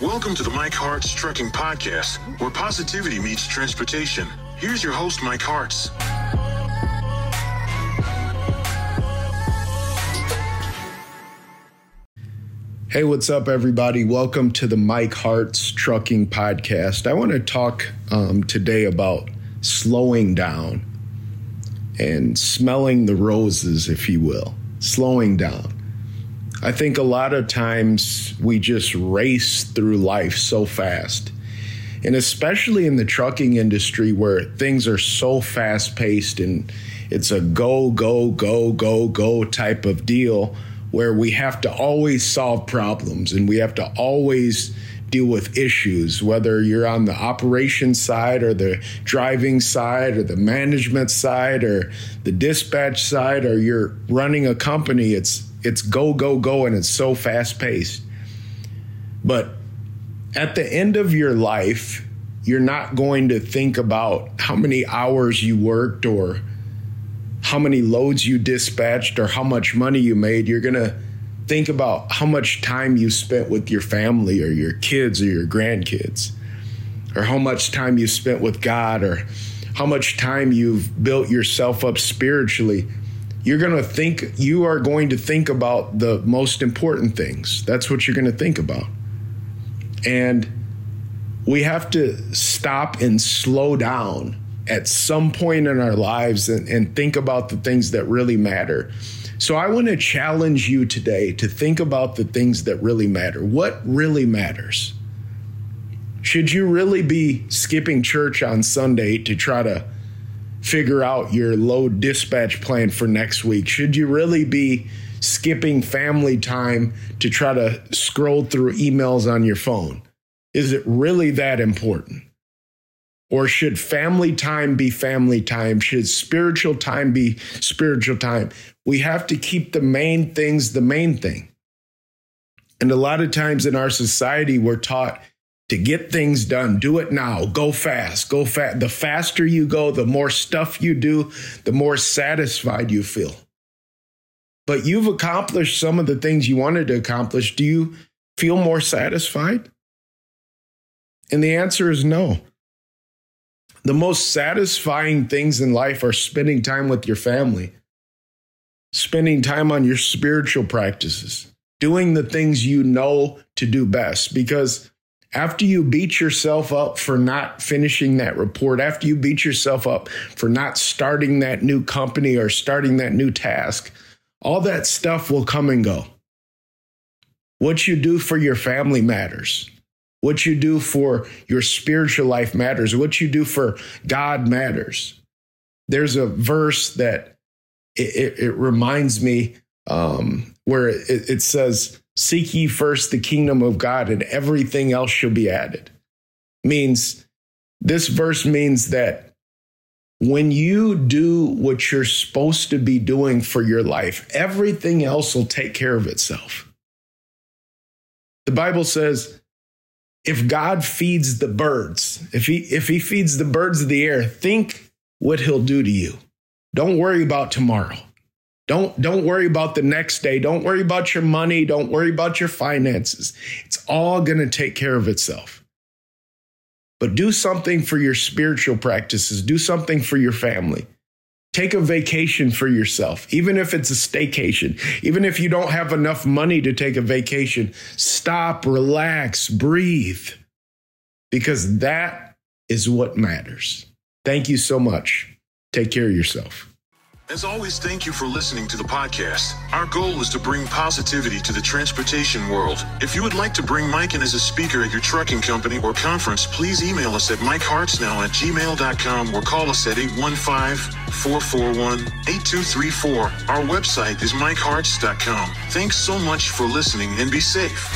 Welcome to the Mike Harts Trucking Podcast, where positivity meets transportation. Here's your host, Mike Harts. Hey, what's up, everybody? Welcome to the Mike Harts Trucking Podcast. I want to talk um, today about slowing down and smelling the roses, if you will. Slowing down. I think a lot of times we just race through life so fast. And especially in the trucking industry where things are so fast paced and it's a go, go, go, go, go type of deal where we have to always solve problems and we have to always deal with issues, whether you're on the operation side or the driving side or the management side or the dispatch side or you're running a company. It's it's go go go and it's so fast paced. But at the end of your life, you're not going to think about how many hours you worked or how many loads you dispatched or how much money you made. You're going to think about how much time you spent with your family or your kids or your grandkids, or how much time you spent with God, or how much time you've built yourself up spiritually. You're going to think, you are going to think about the most important things. That's what you're going to think about. And we have to stop and slow down at some point in our lives and, and think about the things that really matter. So I want to challenge you today to think about the things that really matter. What really matters? Should you really be skipping church on Sunday to try to figure out your load dispatch plan for next week? Should you really be skipping family time to try to scroll through emails on your phone? Is it really that important? Or should family time be family time? Should spiritual time be spiritual time? We have to keep the main things the main thing. And a lot of times in our society, we're taught to get things done, do it now, go fast, go fast. The faster you go, the more stuff you do, the more satisfied you feel. But you've accomplished some of the things you wanted to accomplish. Do you feel more satisfied? And the answer is no. The most satisfying things in life are spending time with your family, spending time on your spiritual practices, doing the things you know to do best. Because after you beat yourself up for not finishing that report, after you beat yourself up for not starting that new company or starting that new task, all that stuff will come and go. What you do for your family matters. What you do for your spiritual life matters. What you do for God matters. There's a verse that it, it, it reminds me um, where it, it says, Seek ye first the kingdom of God, and everything else shall be added. Means this verse means that when you do what you're supposed to be doing for your life, everything else will take care of itself. The Bible says, if God feeds the birds, if he if he feeds the birds of the air, think what he'll do to you. Don't worry about tomorrow. Don't don't worry about the next day. Don't worry about your money, don't worry about your finances. It's all going to take care of itself. But do something for your spiritual practices, do something for your family. Take a vacation for yourself, even if it's a staycation, even if you don't have enough money to take a vacation. Stop, relax, breathe, because that is what matters. Thank you so much. Take care of yourself. As always, thank you for listening to the podcast. Our goal is to bring positivity to the transportation world. If you would like to bring Mike in as a speaker at your trucking company or conference, please email us at mikehartsnow at gmail.com or call us at 815-441-8234. Our website is mikeharts.com. Thanks so much for listening and be safe.